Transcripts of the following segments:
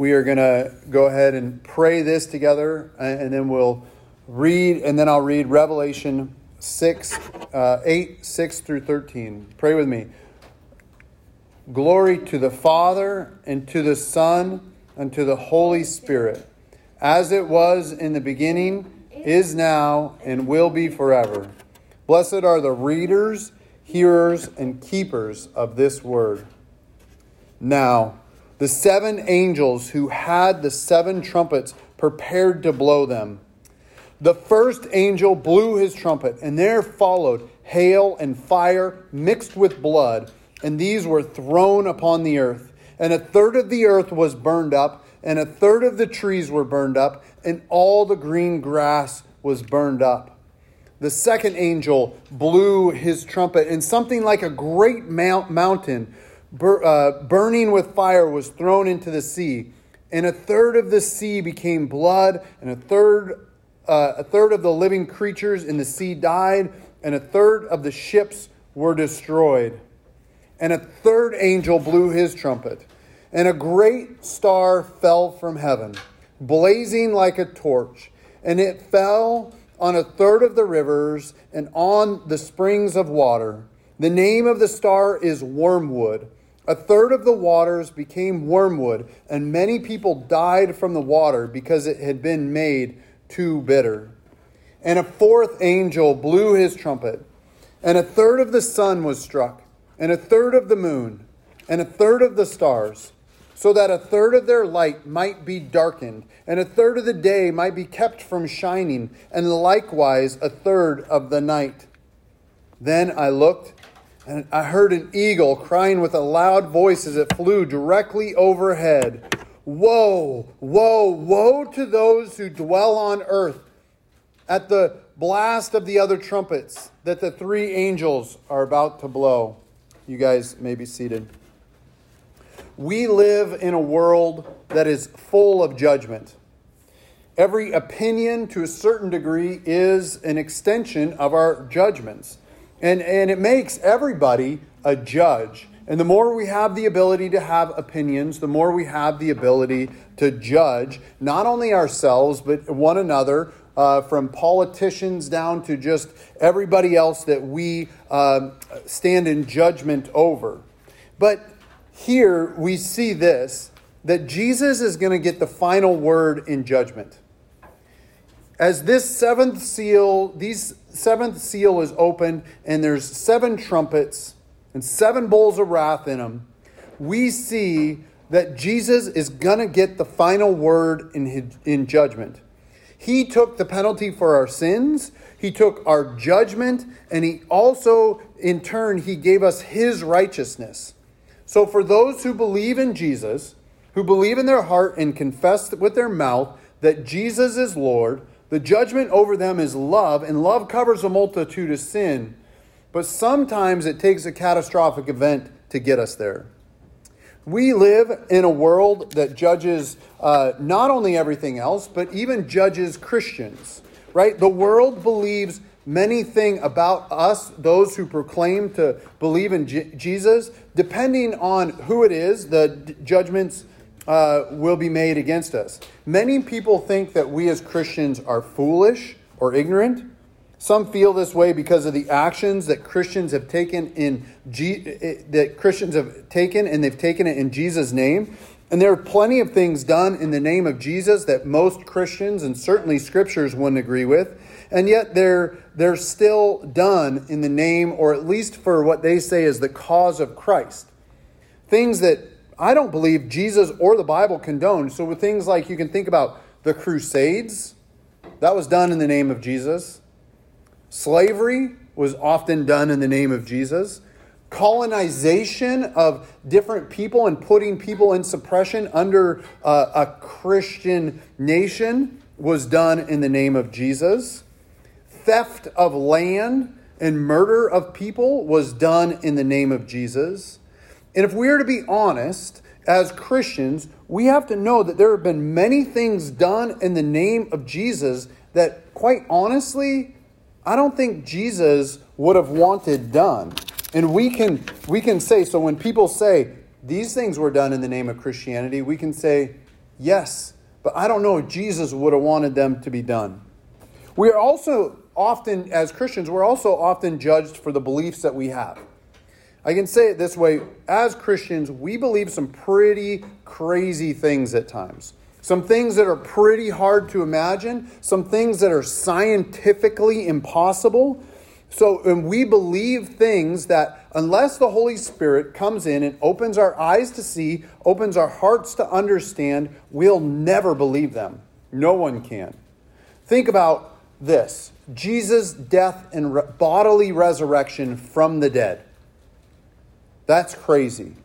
we are going to go ahead and pray this together, and then we'll read, and then I'll read Revelation 6, uh, 8, 6 through 13. Pray with me. Glory to the Father, and to the Son, and to the Holy Spirit, as it was in the beginning, is now, and will be forever. Blessed are the readers, hearers, and keepers of this word. Now, the seven angels who had the seven trumpets prepared to blow them. The first angel blew his trumpet, and there followed hail and fire mixed with blood, and these were thrown upon the earth. And a third of the earth was burned up, and a third of the trees were burned up, and all the green grass was burned up. The second angel blew his trumpet, and something like a great mount, mountain bur, uh, burning with fire was thrown into the sea. And a third of the sea became blood, and a third, uh, a third of the living creatures in the sea died, and a third of the ships were destroyed. And a third angel blew his trumpet, and a great star fell from heaven, blazing like a torch, and it fell on a third of the rivers and on the springs of water. The name of the star is Wormwood. A third of the waters became wormwood, and many people died from the water because it had been made too bitter. And a fourth angel blew his trumpet, and a third of the sun was struck, and a third of the moon, and a third of the stars, so that a third of their light might be darkened, and a third of the day might be kept from shining, and likewise a third of the night. Then I looked and I heard an eagle crying with a loud voice as it flew directly overhead Woe, woe, woe to those who dwell on earth at the blast of the other trumpets that the three angels are about to blow. You guys may be seated. We live in a world that is full of judgment. Every opinion, to a certain degree, is an extension of our judgments. And, and it makes everybody a judge. And the more we have the ability to have opinions, the more we have the ability to judge not only ourselves, but one another, uh, from politicians down to just everybody else that we uh, stand in judgment over. But here we see this that Jesus is going to get the final word in judgment. As this seventh seal, these seventh seal is opened, and there's seven trumpets and seven bowls of wrath in them, we see that Jesus is going to get the final word in, his, in judgment. He took the penalty for our sins, he took our judgment, and he also, in turn, he gave us his righteousness. So for those who believe in Jesus, who believe in their heart and confess with their mouth that Jesus is Lord, the judgment over them is love, and love covers a multitude of sin. But sometimes it takes a catastrophic event to get us there. We live in a world that judges uh, not only everything else, but even judges Christians, right? The world believes many things about us, those who proclaim to believe in J- Jesus, depending on who it is, the d- judgments uh, will be made against us. Many people think that we as Christians are foolish or ignorant. Some feel this way because of the actions that Christians have taken in G- that Christians have taken and they've taken it in Jesus' name. And there are plenty of things done in the name of Jesus that most Christians and certainly scriptures wouldn't agree with. And yet they're they're still done in the name or at least for what they say is the cause of Christ. Things that I don't believe Jesus or the Bible condone. So, with things like you can think about the Crusades, that was done in the name of Jesus. Slavery was often done in the name of Jesus. Colonization of different people and putting people in suppression under uh, a Christian nation was done in the name of Jesus. Theft of land and murder of people was done in the name of Jesus. And if we are to be honest, as Christians, we have to know that there have been many things done in the name of Jesus that, quite honestly, I don't think Jesus would have wanted done. And we can we can say so when people say these things were done in the name of Christianity, we can say, Yes, but I don't know if Jesus would have wanted them to be done. We are also often, as Christians, we're also often judged for the beliefs that we have. I can say it this way as Christians, we believe some pretty crazy things at times. Some things that are pretty hard to imagine, some things that are scientifically impossible. So, and we believe things that, unless the Holy Spirit comes in and opens our eyes to see, opens our hearts to understand, we'll never believe them. No one can. Think about this Jesus' death and re- bodily resurrection from the dead. That's crazy.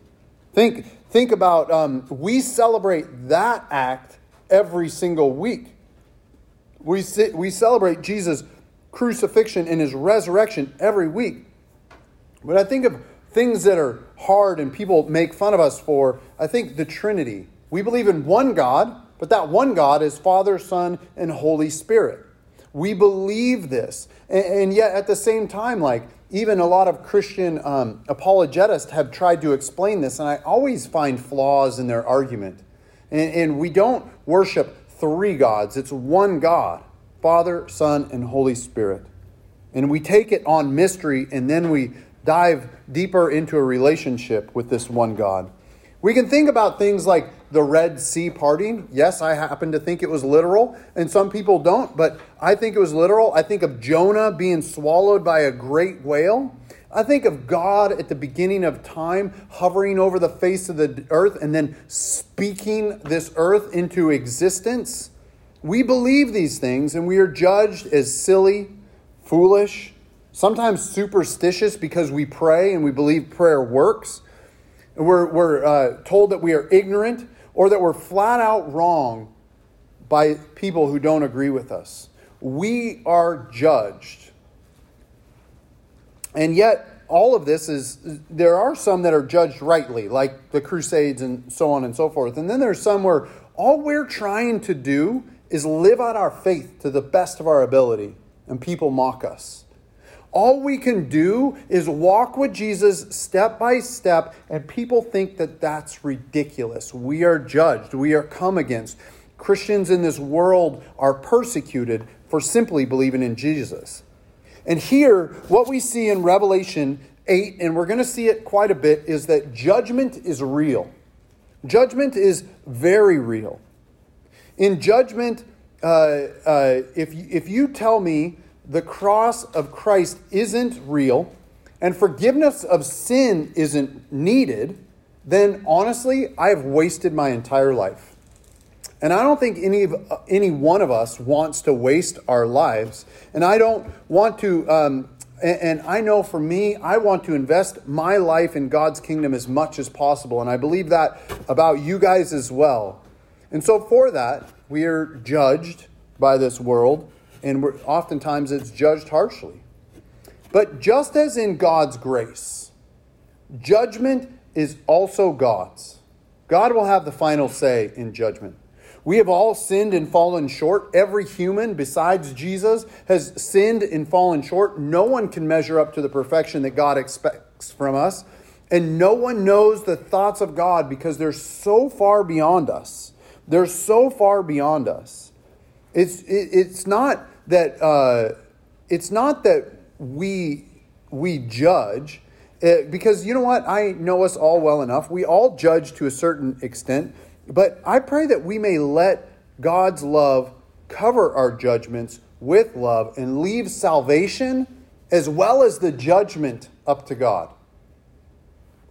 Think, think about, um, we celebrate that act every single week. We, sit, we celebrate Jesus' crucifixion and his resurrection every week. But I think of things that are hard and people make fun of us for, I think the Trinity. We believe in one God, but that one God is Father, Son, and Holy Spirit. We believe this. And, and yet, at the same time, like, even a lot of Christian um, apologetists have tried to explain this, and I always find flaws in their argument. And, and we don't worship three gods, it's one God Father, Son, and Holy Spirit. And we take it on mystery, and then we dive deeper into a relationship with this one God. We can think about things like the Red Sea parting. Yes, I happen to think it was literal, and some people don't, but I think it was literal. I think of Jonah being swallowed by a great whale. I think of God at the beginning of time hovering over the face of the earth and then speaking this earth into existence. We believe these things and we are judged as silly, foolish, sometimes superstitious because we pray and we believe prayer works. We're, we're uh, told that we are ignorant or that we're flat out wrong by people who don't agree with us. We are judged. And yet, all of this is, there are some that are judged rightly, like the Crusades and so on and so forth. And then there's some where all we're trying to do is live out our faith to the best of our ability, and people mock us. All we can do is walk with Jesus step by step, and people think that that's ridiculous. We are judged, we are come against. Christians in this world are persecuted for simply believing in Jesus. And here, what we see in Revelation 8, and we're going to see it quite a bit, is that judgment is real. Judgment is very real. In judgment, uh, uh, if, if you tell me the cross of Christ isn't real and forgiveness of sin isn't needed, then honestly, I've wasted my entire life. And I don't think any of any one of us wants to waste our lives. And I don't want to. Um, and, and I know for me, I want to invest my life in God's kingdom as much as possible. And I believe that about you guys as well. And so for that, we are judged by this world and oftentimes it's judged harshly. But just as in God's grace, judgment is also God's. God will have the final say in judgment. We have all sinned and fallen short. Every human, besides Jesus, has sinned and fallen short. No one can measure up to the perfection that God expects from us. And no one knows the thoughts of God because they're so far beyond us. They're so far beyond us. It's, it, it's not that uh, it's not that we we judge uh, because you know what I know us all well enough. We all judge to a certain extent, but I pray that we may let God's love cover our judgments with love and leave salvation as well as the judgment up to God.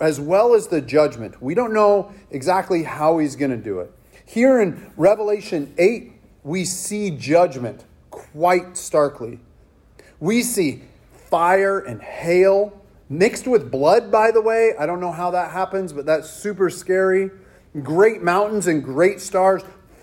As well as the judgment. We don't know exactly how he's going to do it. Here in Revelation 8, we see judgment quite starkly. We see fire and hail mixed with blood, by the way. I don't know how that happens, but that's super scary. Great mountains and great stars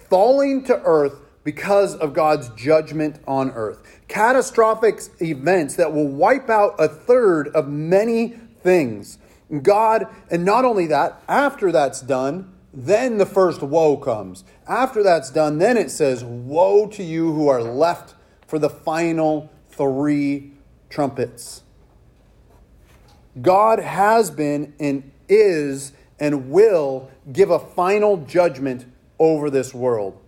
falling to earth because of God's judgment on earth. Catastrophic events that will wipe out a third of many things. God, and not only that, after that's done, then the first woe comes. After that's done, then it says, Woe to you who are left for the final three trumpets. God has been and is and will give a final judgment over this world.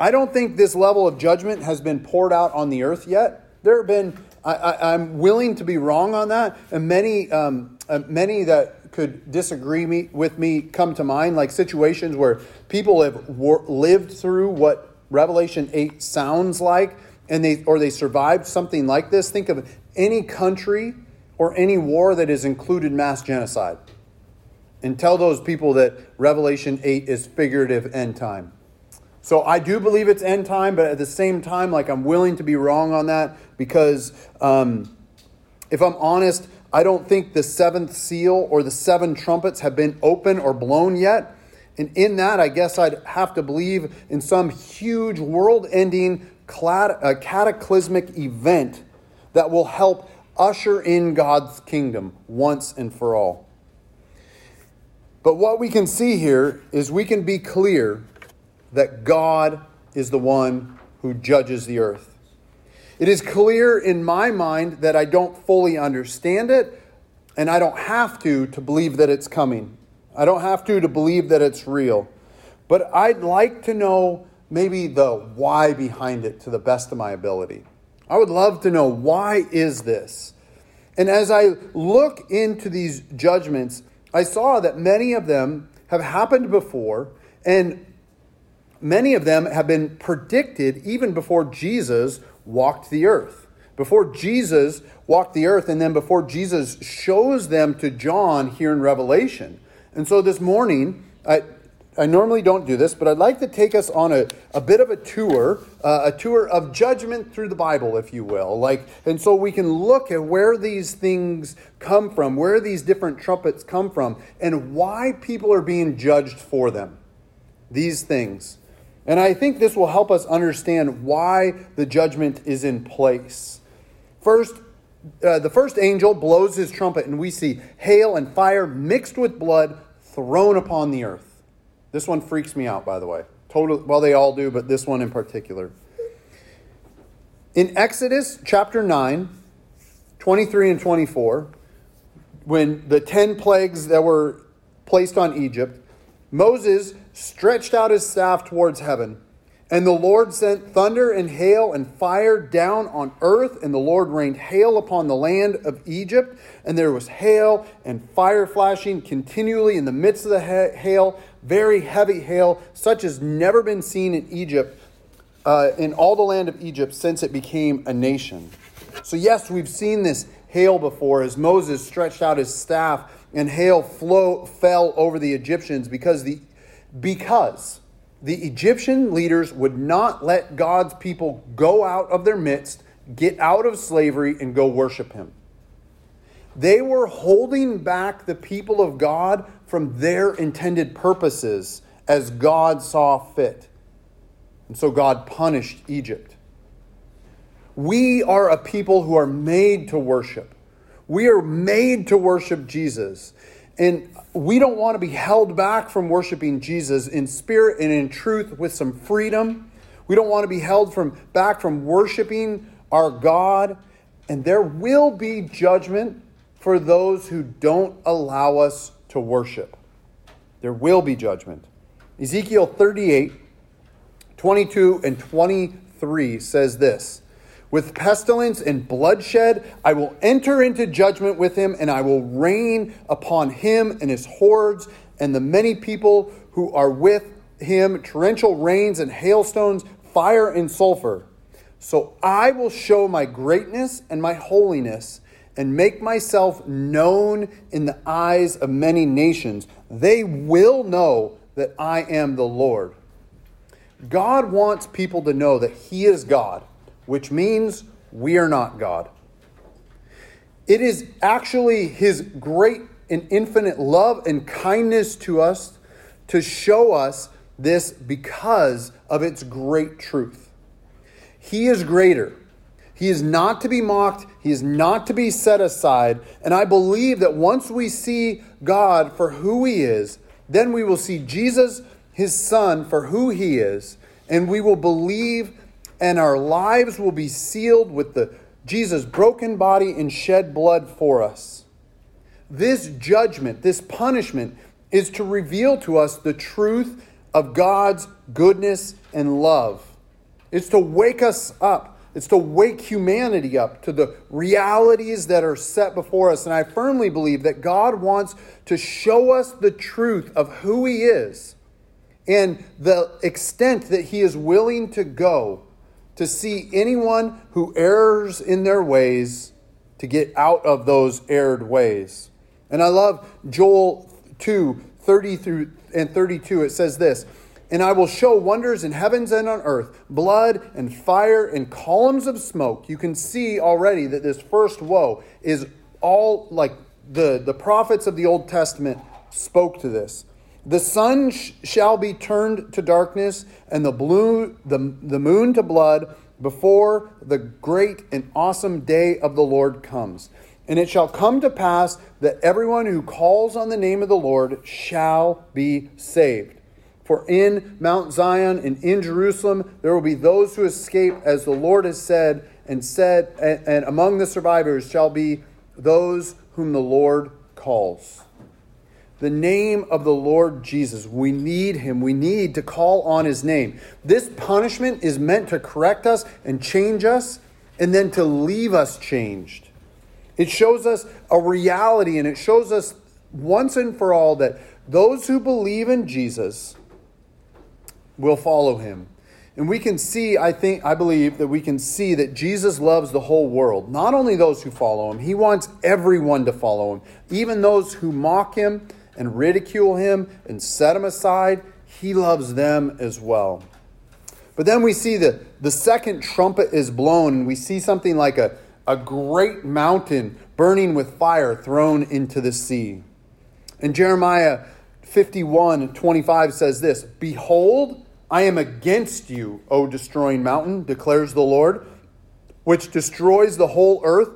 I don't think this level of judgment has been poured out on the earth yet. There have been, I, am willing to be wrong on that, and many, um, uh, many that could disagree me, with me come to mind, like situations where people have lived through what Revelation 8 sounds like, and they or they survived something like this. Think of any country or any war that has included mass genocide. And tell those people that Revelation 8 is figurative end time. So I do believe it's end time, but at the same time, like I'm willing to be wrong on that because um, if I'm honest, I don't think the seventh seal or the seven trumpets have been open or blown yet. And in that, I guess I'd have to believe in some huge world ending cataclysmic event that will help usher in God's kingdom once and for all. But what we can see here is we can be clear that God is the one who judges the earth. It is clear in my mind that I don't fully understand it, and I don't have to to believe that it's coming. I don't have to to believe that it's real. But I'd like to know maybe the why behind it to the best of my ability. I would love to know why is this? And as I look into these judgments, I saw that many of them have happened before and many of them have been predicted even before Jesus walked the earth. Before Jesus walked the earth, and then before Jesus shows them to John here in Revelation. And so this morning, I, I normally don't do this, but I'd like to take us on a, a bit of a tour, uh, a tour of judgment through the Bible, if you will. Like, and so we can look at where these things come from, where these different trumpets come from, and why people are being judged for them. These things. And I think this will help us understand why the judgment is in place. First, uh, the first angel blows his trumpet, and we see hail and fire mixed with blood thrown upon the earth. This one freaks me out, by the way. Total, well, they all do, but this one in particular. In Exodus chapter 9, 23 and 24, when the 10 plagues that were placed on Egypt, Moses stretched out his staff towards heaven. And the Lord sent thunder and hail and fire down on earth, and the Lord rained hail upon the land of Egypt. And there was hail and fire flashing continually in the midst of the hail, very heavy hail, such as never been seen in Egypt, uh, in all the land of Egypt since it became a nation. So, yes, we've seen this hail before as Moses stretched out his staff and hail flow, fell over the Egyptians because the because the Egyptian leaders would not let God's people go out of their midst, get out of slavery, and go worship Him. They were holding back the people of God from their intended purposes as God saw fit. And so God punished Egypt. We are a people who are made to worship. We are made to worship Jesus. And we don't want to be held back from worshiping Jesus in spirit and in truth with some freedom. We don't want to be held from back from worshiping our God. And there will be judgment for those who don't allow us to worship. There will be judgment. Ezekiel 38, 22 and 23 says this with pestilence and bloodshed, I will enter into judgment with him, and I will rain upon him and his hordes and the many people who are with him torrential rains and hailstones, fire and sulfur. So I will show my greatness and my holiness and make myself known in the eyes of many nations. They will know that I am the Lord. God wants people to know that He is God which means we are not God. It is actually His great and infinite love and kindness to us to show us this because of its great truth. He is greater. He is not to be mocked. He is not to be set aside. And I believe that once we see God for who He is, then we will see Jesus, His Son, for who He is, and we will believe and our lives will be sealed with the Jesus' broken body and shed blood for us. This judgment, this punishment, is to reveal to us the truth of God's goodness and love. It's to wake us up. It's to wake humanity up to the realities that are set before us. And I firmly believe that God wants to show us the truth of who He is and the extent that He is willing to go to see anyone who errs in their ways to get out of those erred ways. And I love Joel 2 30 through and 32. It says this And I will show wonders in heavens and on earth, blood and fire and columns of smoke. You can see already that this first woe is all like the, the prophets of the Old Testament spoke to this. The sun sh- shall be turned to darkness, and the, blue, the, the moon to blood before the great and awesome day of the Lord comes. And it shall come to pass that everyone who calls on the name of the Lord shall be saved. For in Mount Zion and in Jerusalem there will be those who escape, as the Lord has said, and said, and, and among the survivors shall be those whom the Lord calls. The name of the Lord Jesus. We need him. We need to call on his name. This punishment is meant to correct us and change us, and then to leave us changed. It shows us a reality and it shows us once and for all that those who believe in Jesus will follow him. And we can see, I think, I believe that we can see that Jesus loves the whole world, not only those who follow him, he wants everyone to follow him, even those who mock him and ridicule him and set him aside. He loves them as well. But then we see that the second trumpet is blown, and we see something like a a great mountain burning with fire thrown into the sea. And Jeremiah 51 25 says this Behold, I am against you, O destroying mountain, declares the Lord, which destroys the whole earth.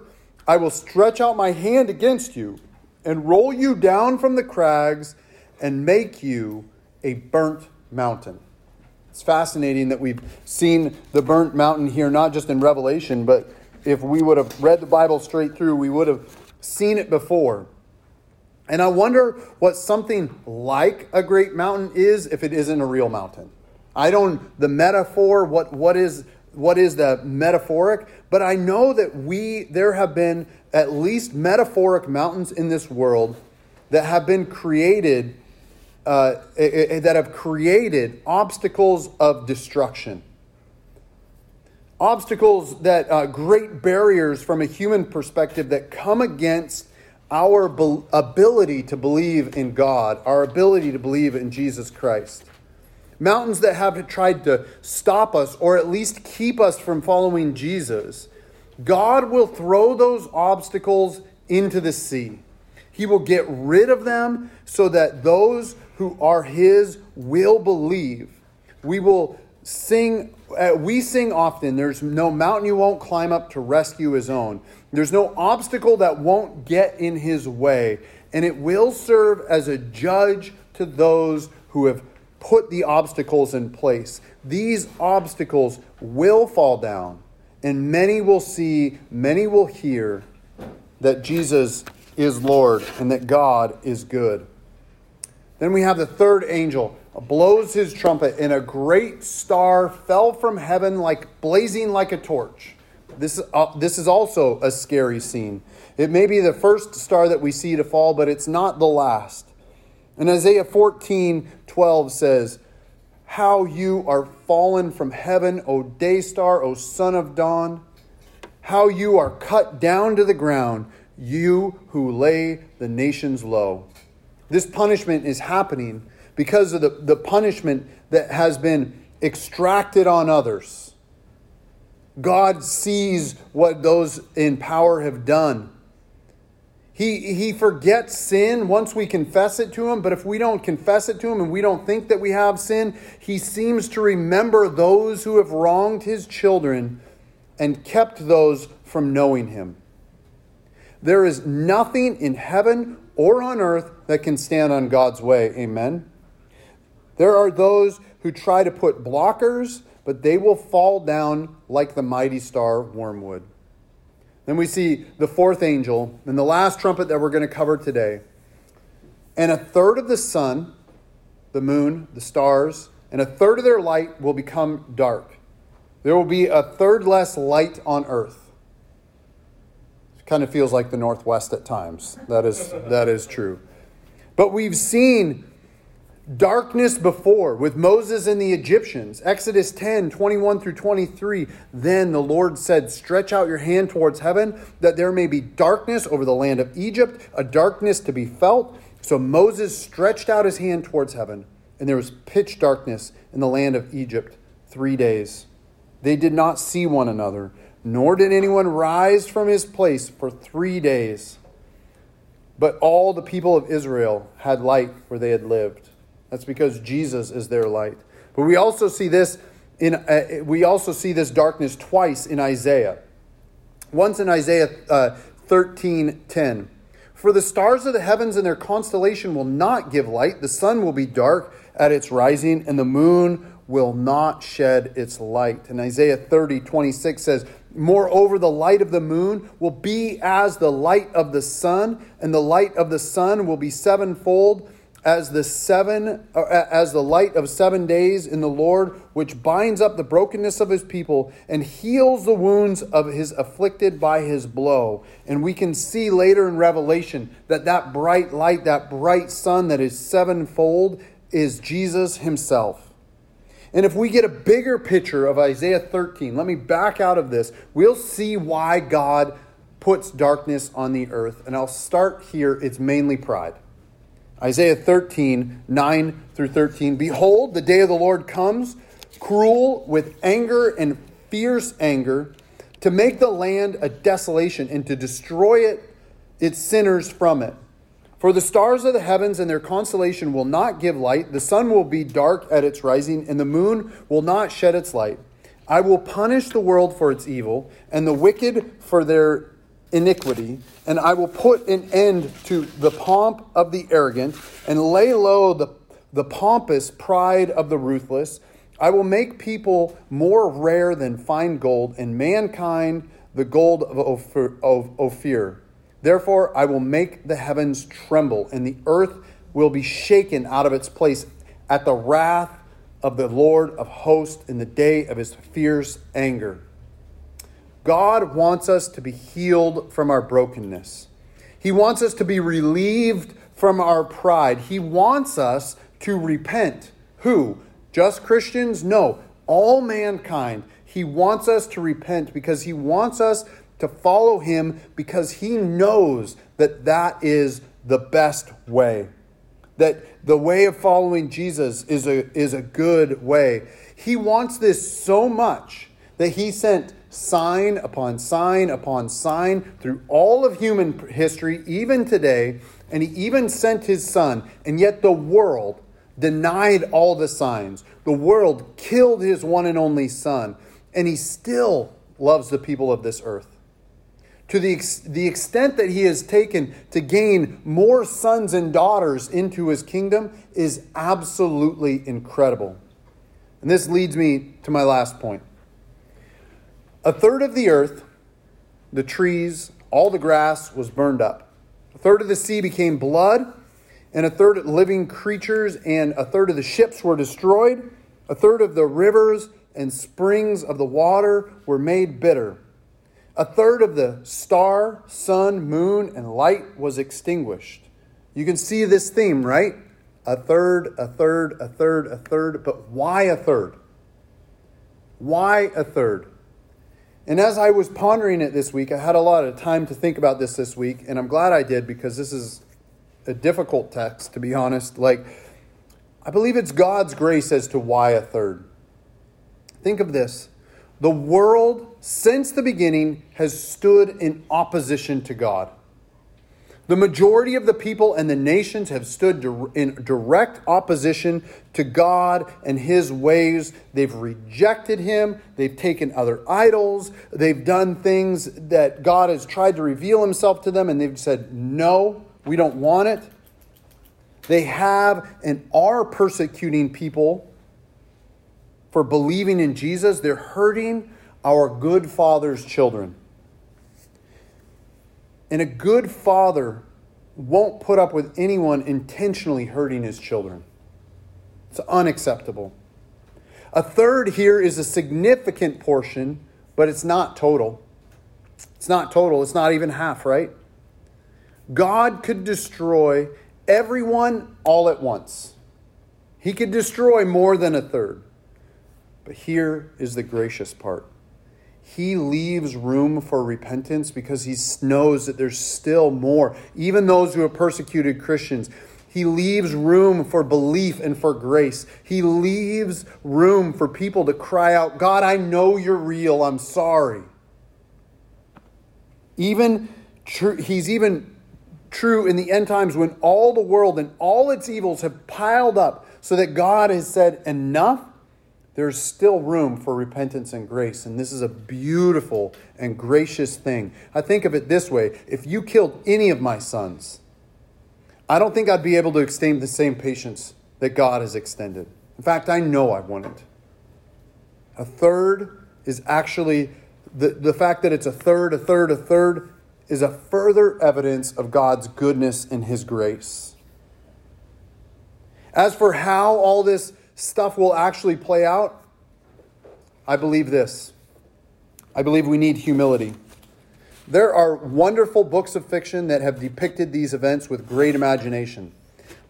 I will stretch out my hand against you and roll you down from the crags and make you a burnt mountain. It's fascinating that we've seen the burnt mountain here, not just in Revelation, but if we would have read the Bible straight through, we would have seen it before. And I wonder what something like a great mountain is if it isn't a real mountain. I don't the metaphor what what is what is the metaphoric, but I know that we there have been at least metaphoric mountains in this world that have been created uh, that have created obstacles of destruction obstacles that uh, great barriers from a human perspective that come against our be- ability to believe in God, our ability to believe in Jesus Christ. Mountains that have tried to stop us or at least keep us from following Jesus. God will throw those obstacles into the sea. He will get rid of them so that those who are His will believe. We will sing uh, we sing often there's no mountain you won't climb up to rescue his own there's no obstacle that won't get in his way and it will serve as a judge to those who have put the obstacles in place. These obstacles will fall down and many will see many will hear that jesus is lord and that god is good. Then we have the third angel. Blows his trumpet, and a great star fell from heaven like blazing like a torch. This, uh, this is also a scary scene. It may be the first star that we see to fall, but it's not the last. And Isaiah 14 12 says, How you are fallen from heaven, O day star, O son of dawn. How you are cut down to the ground, you who lay the nations low. This punishment is happening because of the, the punishment that has been extracted on others. God sees what those in power have done. He, he forgets sin once we confess it to him, but if we don't confess it to him and we don't think that we have sin, he seems to remember those who have wronged his children and kept those from knowing him. There is nothing in heaven or on earth that can stand on God's way. Amen. There are those who try to put blockers, but they will fall down like the mighty star wormwood. Then we see the fourth angel and the last trumpet that we're going to cover today. And a third of the sun the moon, the stars, and a third of their light will become dark. There will be a third less light on earth. It kind of feels like the Northwest at times. That is, that is true. But we've seen darkness before with Moses and the Egyptians. Exodus 10 21 through 23. Then the Lord said, Stretch out your hand towards heaven, that there may be darkness over the land of Egypt, a darkness to be felt. So Moses stretched out his hand towards heaven, and there was pitch darkness in the land of Egypt three days. They did not see one another, nor did anyone rise from his place for three days. But all the people of Israel had light where they had lived. That's because Jesus is their light. But we also see this in uh, we also see this darkness twice in Isaiah. Once in Isaiah uh, 13:10. For the stars of the heavens and their constellation will not give light, the sun will be dark at its rising, and the moon will not shed its light. And Isaiah 30, 26 says, Moreover, the light of the moon will be as the light of the sun, and the light of the sun will be sevenfold as the seven as the light of seven days in the Lord which binds up the brokenness of his people and heals the wounds of his afflicted by his blow. And we can see later in revelation that that bright light that bright sun that is sevenfold is Jesus himself. And if we get a bigger picture of Isaiah 13 let me back out of this. We'll see why God puts darkness on the earth. And I'll start here. It's mainly pride Isaiah 13, 9 through 13. Behold, the day of the Lord comes, cruel with anger and fierce anger, to make the land a desolation and to destroy it, its sinners from it. For the stars of the heavens and their constellation will not give light, the sun will be dark at its rising, and the moon will not shed its light. I will punish the world for its evil, and the wicked for their iniquity, and I will put an end to the pomp of the arrogant, and lay low the, the pompous pride of the ruthless. I will make people more rare than fine gold, and mankind the gold of Ophir. Therefore, I will make the heavens tremble, and the earth will be shaken out of its place at the wrath of the Lord of hosts in the day of his fierce anger. God wants us to be healed from our brokenness. He wants us to be relieved from our pride. He wants us to repent. Who? Just Christians? No, all mankind. He wants us to repent because he wants us to follow him because he knows that that is the best way. That the way of following Jesus is a, is a good way. He wants this so much that he sent sign upon sign upon sign through all of human history, even today, and he even sent his son, and yet the world denied all the signs. The world killed his one and only son, and he still loves the people of this earth. To the, ex- the extent that he has taken to gain more sons and daughters into his kingdom is absolutely incredible. And this leads me to my last point. A third of the earth, the trees, all the grass was burned up. A third of the sea became blood, and a third of living creatures and a third of the ships were destroyed. A third of the rivers and springs of the water were made bitter. A third of the star, sun, moon, and light was extinguished. You can see this theme, right? A third, a third, a third, a third. But why a third? Why a third? And as I was pondering it this week, I had a lot of time to think about this this week, and I'm glad I did because this is a difficult text, to be honest. Like, I believe it's God's grace as to why a third. Think of this the world, since the beginning, has stood in opposition to God. The majority of the people and the nations have stood in direct opposition to God and his ways. They've rejected him. They've taken other idols. They've done things that God has tried to reveal himself to them, and they've said, No, we don't want it. They have and are persecuting people for believing in Jesus. They're hurting our good Father's children. And a good father won't put up with anyone intentionally hurting his children. It's unacceptable. A third here is a significant portion, but it's not total. It's not total, it's not even half, right? God could destroy everyone all at once. He could destroy more than a third. But here is the gracious part. He leaves room for repentance because he knows that there's still more. Even those who have persecuted Christians, he leaves room for belief and for grace. He leaves room for people to cry out, God, I know you're real. I'm sorry. Even tr- he's even true in the end times when all the world and all its evils have piled up so that God has said, enough. There's still room for repentance and grace. And this is a beautiful and gracious thing. I think of it this way if you killed any of my sons, I don't think I'd be able to extend the same patience that God has extended. In fact, I know I wouldn't. A third is actually the, the fact that it's a third, a third, a third is a further evidence of God's goodness and His grace. As for how all this stuff will actually play out, I believe this. I believe we need humility. There are wonderful books of fiction that have depicted these events with great imagination.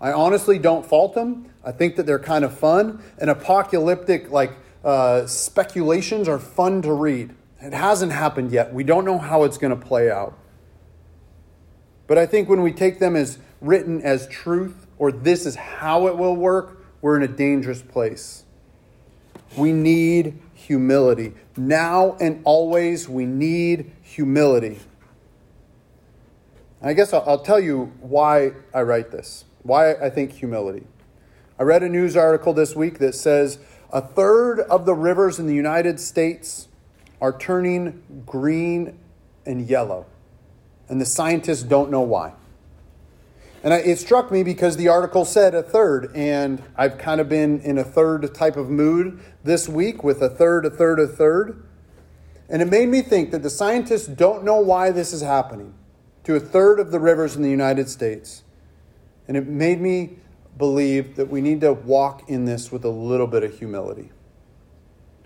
I honestly don't fault them. I think that they're kind of fun, and apocalyptic like uh, speculations are fun to read. It hasn't happened yet. We don't know how it's going to play out. But I think when we take them as written as truth, or this is how it will work, we're in a dangerous place. We need humility. Now and always, we need humility. I guess I'll, I'll, tell you why I write this, why I think humility. I read a news article this week that says a third of the rivers in the United States are turning green and yellow, and the scientists don't know why. And I, it struck me because the article said a third, and I've kind of been in a third type of mood this week with a third, a third, a third. And it made me think that the scientists don't know why this is happening to a third of the rivers in the United States. And it made me believe that we need to walk in this with a little bit of humility.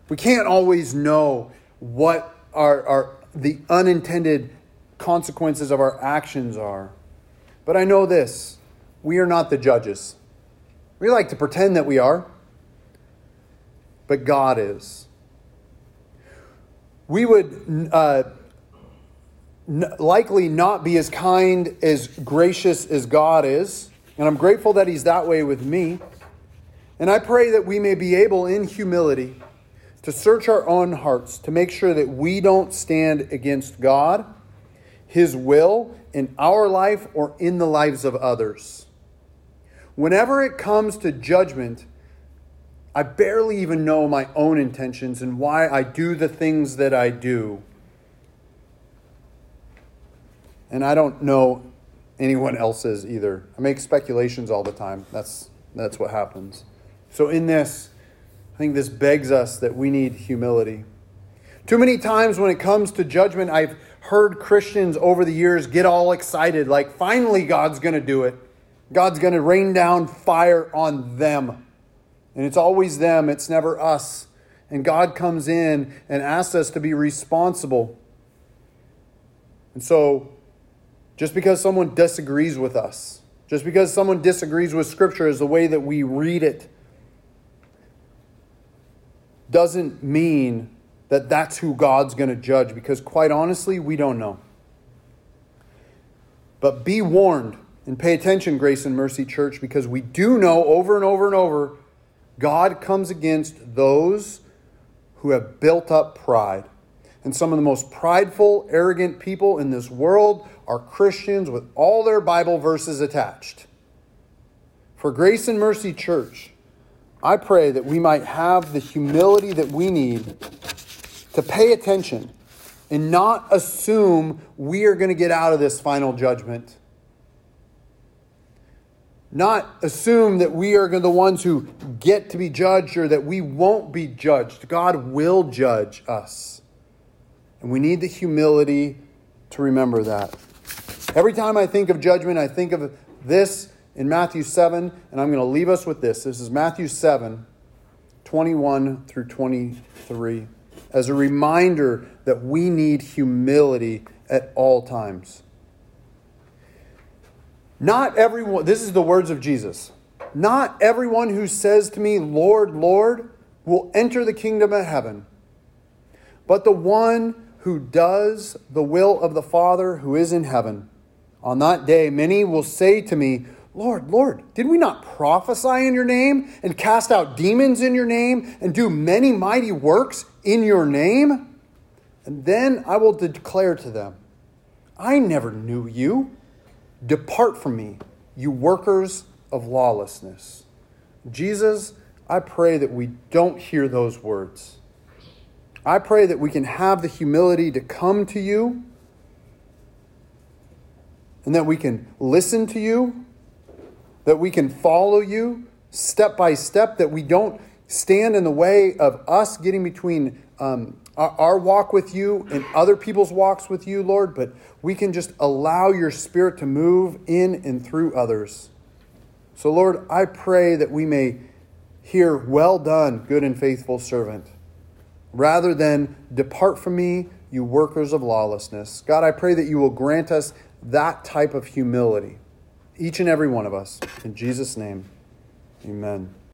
We can't always know what our, our, the unintended consequences of our actions are. But I know this we are not the judges. We like to pretend that we are, but God is. We would uh, n- likely not be as kind, as gracious as God is. And I'm grateful that He's that way with me. And I pray that we may be able, in humility, to search our own hearts to make sure that we don't stand against God, His will, in our life or in the lives of others. Whenever it comes to judgment, I barely even know my own intentions and why I do the things that I do. And I don't know anyone else's either. I make speculations all the time. That's, that's what happens. So, in this, I think this begs us that we need humility. Too many times when it comes to judgment, I've heard Christians over the years get all excited, like, finally, God's going to do it. God's going to rain down fire on them. And it's always them, it's never us. And God comes in and asks us to be responsible. And so, just because someone disagrees with us, just because someone disagrees with Scripture as the way that we read it, doesn't mean that that's who God's going to judge because, quite honestly, we don't know. But be warned and pay attention, Grace and Mercy Church, because we do know over and over and over God comes against those who have built up pride. And some of the most prideful, arrogant people in this world are Christians with all their Bible verses attached. For Grace and Mercy Church, I pray that we might have the humility that we need to pay attention and not assume we are going to get out of this final judgment. Not assume that we are the ones who get to be judged or that we won't be judged. God will judge us. And we need the humility to remember that. Every time I think of judgment, I think of this in Matthew 7, and I'm going to leave us with this. This is Matthew 7, 21 through 23, as a reminder that we need humility at all times. Not everyone, this is the words of Jesus. Not everyone who says to me, Lord, Lord, will enter the kingdom of heaven, but the one who does the will of the Father who is in heaven. On that day, many will say to me, Lord, Lord, did we not prophesy in your name and cast out demons in your name and do many mighty works in your name? And then I will declare to them, I never knew you. Depart from me, you workers of lawlessness. Jesus, I pray that we don't hear those words. I pray that we can have the humility to come to you and that we can listen to you, that we can follow you step by step, that we don't stand in the way of us getting between um, our, our walk with you and other people's walks with you, Lord, but we can just allow your Spirit to move in and through others. So, Lord, I pray that we may hear, Well done, good and faithful servant rather than depart from me, you workers of lawlessness. God, I pray that you will grant us that type of humility, each and every one of us. In Jesus' name, amen.